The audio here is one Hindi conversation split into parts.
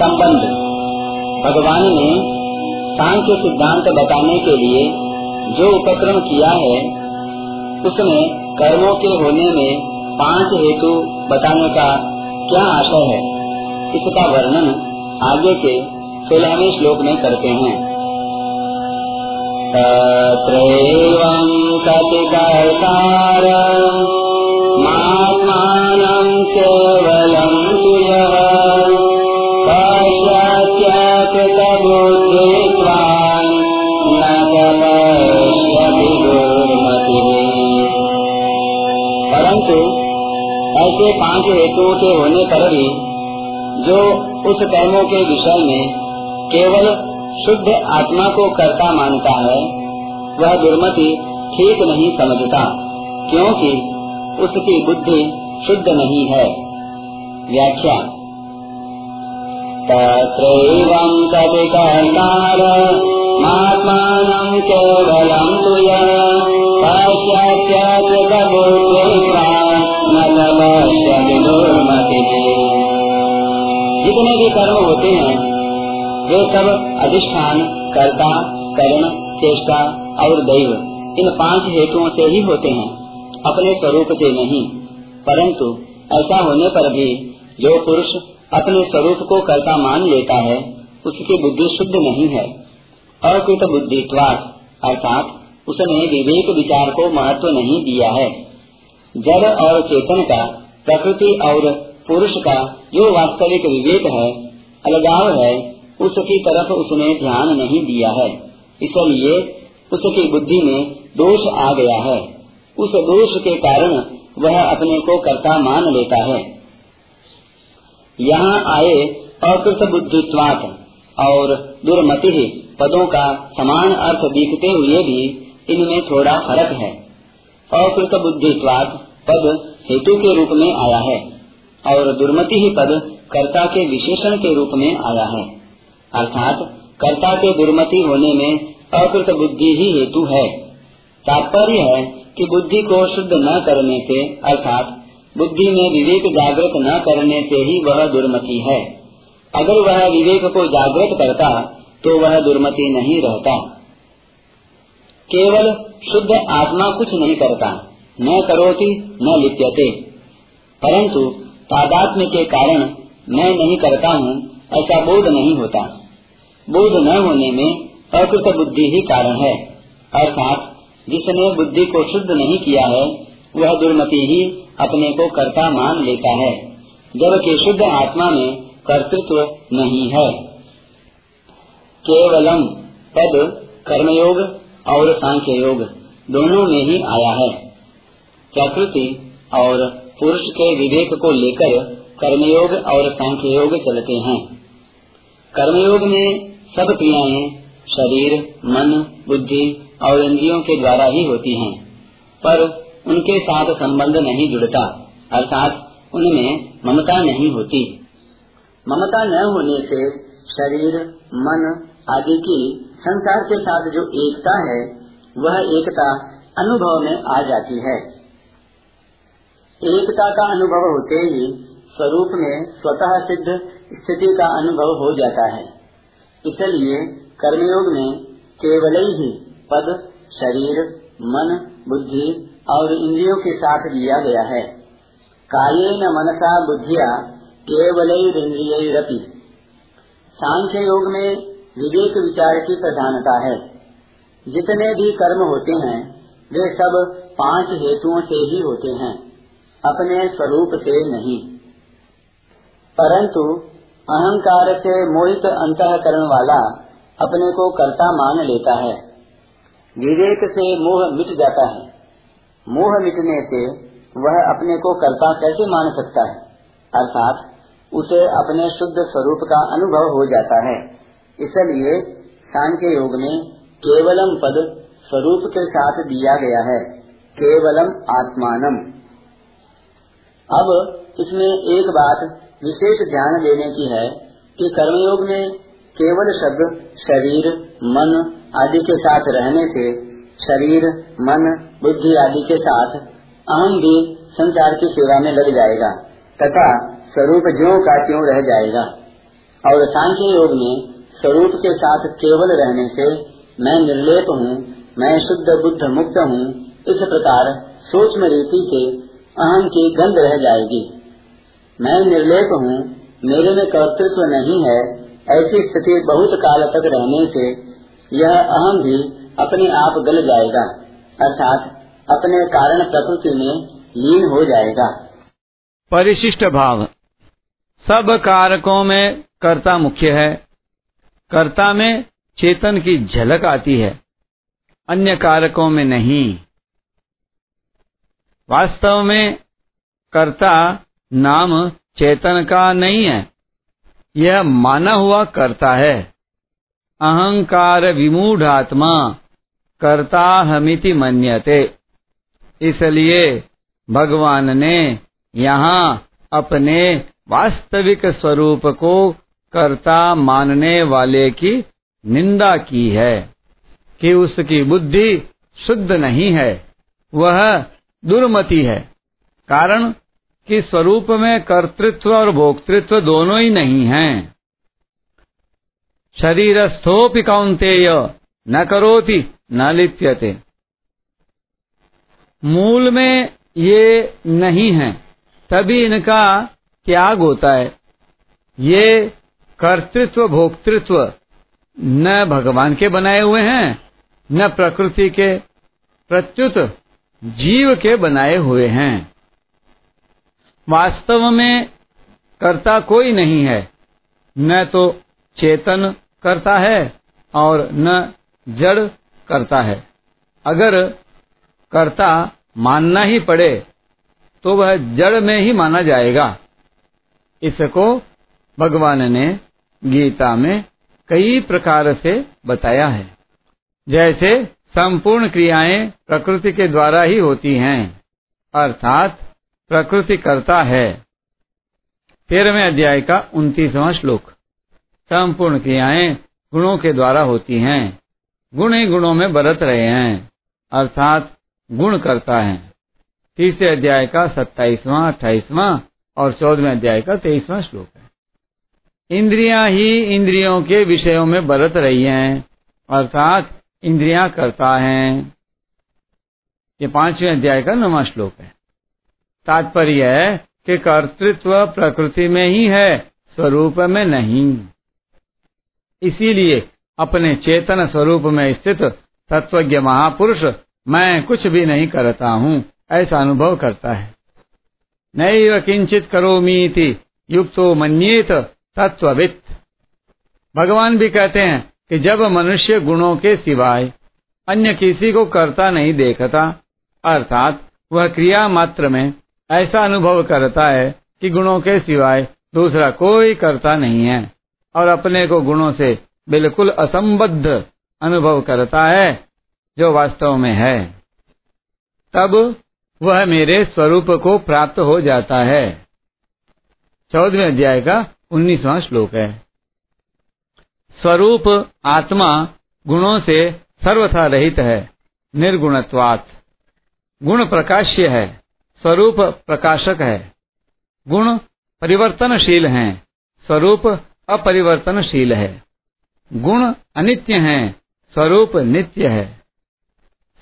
संबंध भगवान ने सांख्य सिद्धांत बताने के लिए जो उपक्रम किया है, उसमें कर्मों के होने में पाँच हेतु बताने का क्या आशय है, इसका वर्णन आगे के सोलहवें श्लोक में करते हैं। तत्रैवं कपिकर्तार पाँच हेतुओं के होने पर भी जो उस कर्मों के विषय में केवल शुद्ध आत्मा को कर्ता मानता है, वह दुर्मति ठीक नहीं समझता, क्योंकि उसकी बुद्धि शुद्ध नहीं है। व्याख्या। तत्रैवं कविकर्तार मात्मानं केवलं तु पश्यत्यकृतबुद्धित्वा कर्म होते हैं, वे सब अधिष्ठान, कर्ता, करण, चेष्टा और दैव, इन पाँच हेतुओं से ही होते हैं, अपने स्वरूप से नहीं। परंतु ऐसा होने पर भी जो पुरुष अपने स्वरूप को कर्ता मान लेता है, उसकी बुद्धि शुद्ध नहीं है। अकृत बुद्धित्वात, अर्थात उसने विवेक विचार को महत्व नहीं दिया है। जड़ और चेतन का प्रकृति और पुरुष का जो वास्तविक विवेक है, अलगाव है, उसकी तरफ़ उसने ध्यान नहीं दिया है। इसलिए उसकी बुद्धि में दोष आ गया है। उस दोष के कारण वह अपने को कर्ता मान लेता है। यहाँ आए अकृत बुद्धित्वात और दुर्मति पदों का समान अर्थ दिखते हुए भी इनमें थोड़ा फ़र्क है। अकृत बुद्धित्वात पद हेतु के रूप में आया है। और दुर्मति ही पद कर्ता के विशेषण के रूप में आया है। अर्थात, कर्ता के दुर्मति होने में अकृत बुद्धि ही हेतु है। तात्पर्य है कि बुद्धि को शुद्ध न करने से, अर्थात, बुद्धि में विवेक जागृत न करने से ही वह दुर्मति है। अगर वह विवेक को जागृत करता तो वह दुर्मति नहीं रहता। केवल शुद्ध आत्मा कुछ नहीं करता, न करोति, न लिप्यते। परंतु तादात्म्य के कारण मैं नहीं करता हूँ, ऐसा बोध नहीं होता। बोध न होने में अकृत बुद्धि ही कारण है। अर्थात जिसने बुद्धि को शुद्ध नहीं किया है, वह दुर्मति ही अपने को कर्ता मान लेता है, जबकि शुद्ध आत्मा में कर्तृत्व नहीं है। केवलम पद कर्मयोग और सांख्य योग दोनों में ही आया है, प्रकृति और पुरुष के विवेक को लेकर कर्मयोग और सांख्य योग चलते हैं। कर्मयोग में सब क्रियाएँ शरीर मन बुद्धि और इंद्रियों के द्वारा ही होती हैं, पर उनके साथ संबंध नहीं जुड़ता अर्थात उनमें ममता नहीं होती। ममता न होने से शरीर मन आदि की संसार के साथ जो एकता है वह एकता अनुभव में आ जाती है। एकता का अनुभव होते ही स्वरूप में स्वतः सिद्ध स्थिति का अनुभव हो जाता है। इसलिए कर्मयोग में केवल ही पद, शरीर, मन, बुद्धि और इंद्रियों के साथ लिया गया है। काये न मनसा बुद्धिया केवल सांख्य योग में विवेक विचार की प्रधानता है। जितने भी कर्म होते हैं, वे सब पाँच हेतुओं से ही होते हैं। अपने स्वरूप से नहीं। परंतु अहंकार से मोहित अंतकरण वाला अपने को कर्ता मान लेता है। विवेक से मोह मिट जाता है। मोह मिटने से वह अपने को कर्ता कैसे मान सकता है? अर्थात उसे अपने शुद्ध स्वरूप का अनुभव हो जाता है। इसलिए सांख्य योग में केवलम पद स्वरूप के साथ दिया गया है। केवलम आत्मानम। अब इसमें एक बात विशेष ध्यान देने की है कि कर्मयोग में केवल शब्द शरीर, मन आदि के साथ रहने से शरीर, मन, बुद्धि आदि के साथ अहम भी संसार की सेवा में लग जाएगा, तथा स्वरूप ज्यो का क्यों रह जाएगा। और सांख्य योग में स्वरूप के साथ केवल रहने से मैं निर्लेप हूँ, मैं शुद्ध बुद्ध मुक्त हूँ, इस प्रकार सूक्ष्म रीति से अहम की गंध रह जाएगी। मैं निर्लेप हूँ, मेरे में कर्तृत्व नहीं है, ऐसी स्थिति बहुत काल तक रहने से यह अहम भी अपने आप गल जाएगा, अर्थात अपने कारण प्रकृति में लीन हो जाएगा। परिशिष्ट भाव। सब कारकों में कर्ता मुख्य है। कर्ता में चेतन की झलक आती है। अन्य कारकों में नहीं। वास्तव में कर्ता नाम चेतन का नहीं है। यह माना हुआ करता है। अहंकार विमूढ़ आत्मा कर्ता हमिति मन्यते। इसलिए भगवान ने यहाँ अपने वास्तविक स्वरूप को कर्ता मानने वाले की निंदा की है कि उसकी बुद्धि शुद्ध नहीं है। वह दुर्मति है। कारण कि स्वरूप में कर्तृत्व और भोक्तृत्व दोनों ही नहीं हैं। शरीरस्थोपि कौंतेय न करोति, न लिप्यते। मूल में ये नहीं है, तभी इनका त्याग होता है। ये कर्तृत्व, भोक्तृत्व न भगवान के बनाए हुए हैं, न प्रकृति के प्रत्युत जीव के बनाए हुए हैं। वास्तव में कर्ता कोई नहीं है। न तो चेतन करता है और न जड़ करता है। अगर कर्ता मानना ही पड़े तो वह जड़ में ही माना जाएगा। इसको भगवान ने गीता में कई प्रकार से बताया है। जैसे संपूर्ण क्रियाएँ प्रकृति के द्वारा ही होती हैं। अर्थात, प्रकृति करता है। तेरहवें अध्याय का उन्तीसवां श्लोक। संपूर्ण क्रियाएँ गुणों के द्वारा होती हैं। गुण ही गुणों में बरत रहे हैं। अर्थात, गुण करता है। तीसरे अध्याय का सत्ताईसवां, अट्ठाईसवां और चौदहवें अध्याय का तेईसवां श्लोक है। इंद्रियाँ ही इंद्रियों के विषयों में बरत रही हैं। अर्थात इंद्रियाँ करता है। ये पाँचवें अध्याय का नवा श्लोक है। तात्पर्य है कि कर्तृत्व प्रकृति में ही है, स्वरूप में नहीं। इसीलिए अपने चेतन स्वरूप में स्थित तत्वज्ञ महापुरुष मैं कुछ भी नहीं करता हूँ, ऐसा अनुभव करता है। नैव किंचित करो करोमीति युक्तो मन्येत तत्वित भगवान भी कहते हैं कि जब मनुष्य गुणों के सिवाय अन्य किसी को करता नहीं देखता, अर्थात वह क्रिया मात्र में ऐसा अनुभव करता है कि गुणों के सिवाय दूसरा कोई करता नहीं है, और अपने को गुणों से बिल्कुल असंबद्ध अनुभव करता है, जो वास्तव में है। तब वह मेरे स्वरूप को प्राप्त हो जाता है। चौदहवें अध्याय का उन्नीसवां श्लोक है। स्वरूप आत्मा गुणों से सर्वथा रहित है, निर्गुणत्वात्। गुण प्रकाश्य है, स्वरूप प्रकाशक है। गुण परिवर्तनशील हैं, स्वरूप अपरिवर्तनशील है। गुण अनित्य हैं, स्वरूप नित्य है।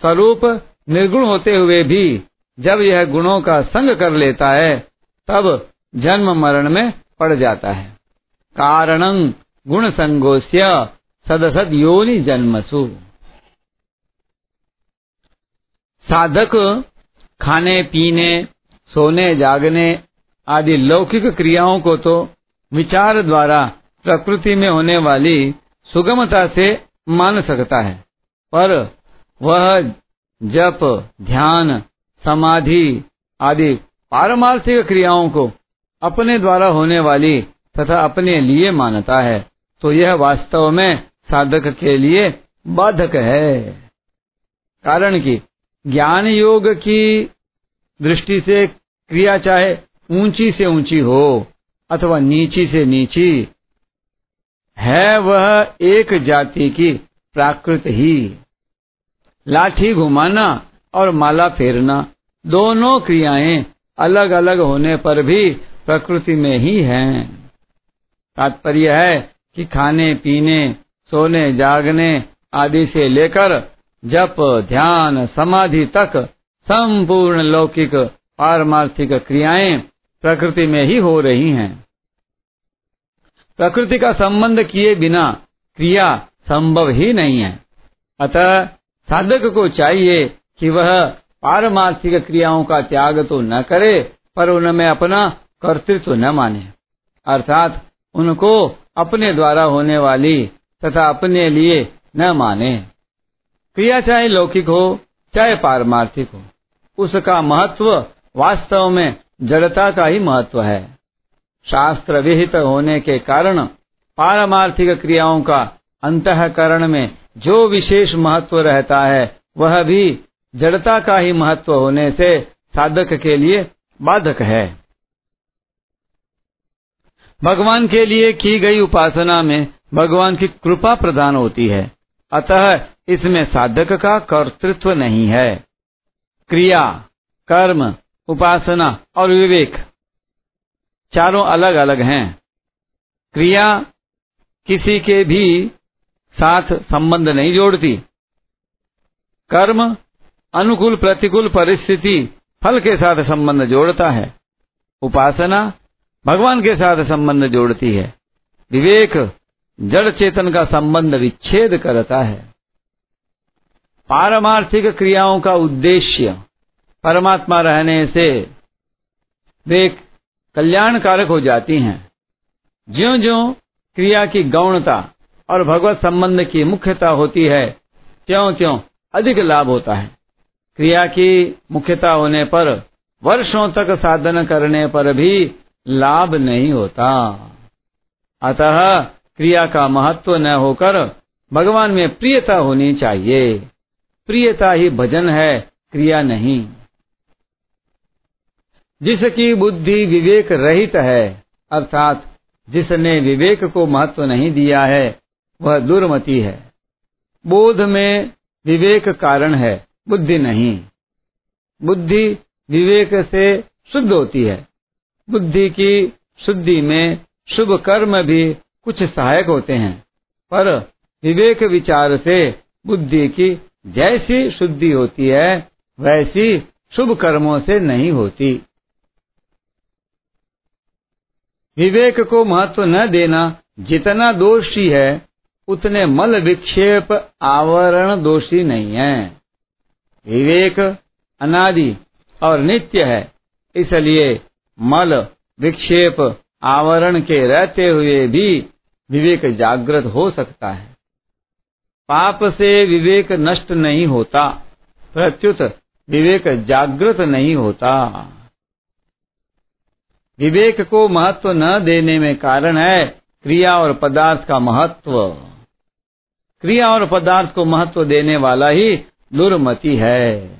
स्वरूप निर्गुण होते हुए भी जब यह गुणों का संग कर लेता है, तब जन्म मरण में पड़ जाता है। कारणं गुण संगोस्य सदसद योनि जन्मसु। साधक खाने, पीने, सोने, जागने आदि लौकिक क्रियाओं को तो विचार द्वारा प्रकृति में होने वाली सुगमता से मान सकता है। पर वह जप, ध्यान, समाधि आदि पारमार्थिक क्रियाओं को अपने द्वारा होने वाली तथा अपने लिए मानता है। तो यह वास्तव में साधक के लिए बाधक है। कारण कि, ज्ञान योग की दृष्टि से क्रिया चाहे ऊँची से ऊँची हो अथवा नीची से नीची, है वह एक जाति की प्राकृत ही। लाठी घुमाना और माला फेरना दोनों क्रियाएँ अलग अलग होने पर भी प्रकृति में ही हैं। तात्पर्य है कि खाने, पीने, सोने, जागने आदि से लेकर जप, ध्यान, समाधि तक संपूर्ण लौकिक, पारमार्थिक क्रियाएँ प्रकृति में ही हो रही हैं। प्रकृति का संबंध किए बिना क्रिया संभव ही नहीं है। अतः साधक को चाहिए कि वह पारमार्थिक क्रियाओं का त्याग तो न करे, पर उनमें अपना कर्तृत्व न माने। अर्थात उनको अपने द्वारा होने वाली तथा अपने लिए न माने। क्रिया चाहे लौकिक हो, चाहे पारमार्थिक हो, उसका महत्व वास्तव में जड़ता का ही महत्व है। शास्त्र विहित होने के कारण पारमार्थिक क्रियाओं का अंतकरण में जो विशेष महत्व रहता है, वह भी जड़ता का ही महत्व होने से साधक के लिए बाधक है। भगवान के लिए की गई उपासना में भगवान की कृपा प्रदान होती है। अतः इसमें साधक का कर्तृत्व नहीं है। क्रिया, कर्म, उपासना और विवेक चारों अलग अलग हैं। क्रिया किसी के भी साथ संबंध नहीं जोड़ती। कर्म अनुकूल प्रतिकूल परिस्थिति फल के साथ संबंध जोड़ता है। उपासना भगवान के साथ संबंध जोड़ती है। विवेक जड़ चेतन का संबंध विच्छेद करता है। पारमार्थिक क्रियाओं का उद्देश्य परमात्मा रहने से वे कल्याणकारक हो जाती हैं। ज्यो ज्यो क्रिया की गौणता और भगवत संबंध की मुख्यता होती है त्यों त्यों अधिक लाभ होता है। क्रिया की मुख्यता होने पर वर्षों तक साधन करने पर भी लाभ नहीं होता। अतः क्रिया का महत्व न होकर भगवान में प्रियता होनी चाहिए। प्रियता ही भजन है, क्रिया नहीं। जिसकी बुद्धि विवेक रहित है, अर्थात जिसने विवेक को महत्व नहीं दिया है, वह दुर्मति है। बोध में विवेक कारण है, बुद्धि नहीं। बुद्धि विवेक से शुद्ध होती है। बुद्धि की शुद्धि में शुभ कर्म भी कुछ सहायक होते हैं। पर विवेक विचार से बुद्धि की जैसी शुद्धि होती है, वैसी शुभ कर्मों से नहीं होती। विवेक को महत्व न देना जितना दोषी है, उतने मल विक्षेप आवरण दोषी नहीं है। विवेक अनादि और नित्य है, इसलिए मल विक्षेप आवरण के रहते हुए भी विवेक जागृत हो सकता है। पाप से विवेक नष्ट नहीं होता, प्रत्युत विवेक जागृत नहीं होता। विवेक को महत्व न देने में कारण है क्रिया और पदार्थ का महत्व। क्रिया और पदार्थ को महत्व देने वाला ही दुर्मति है।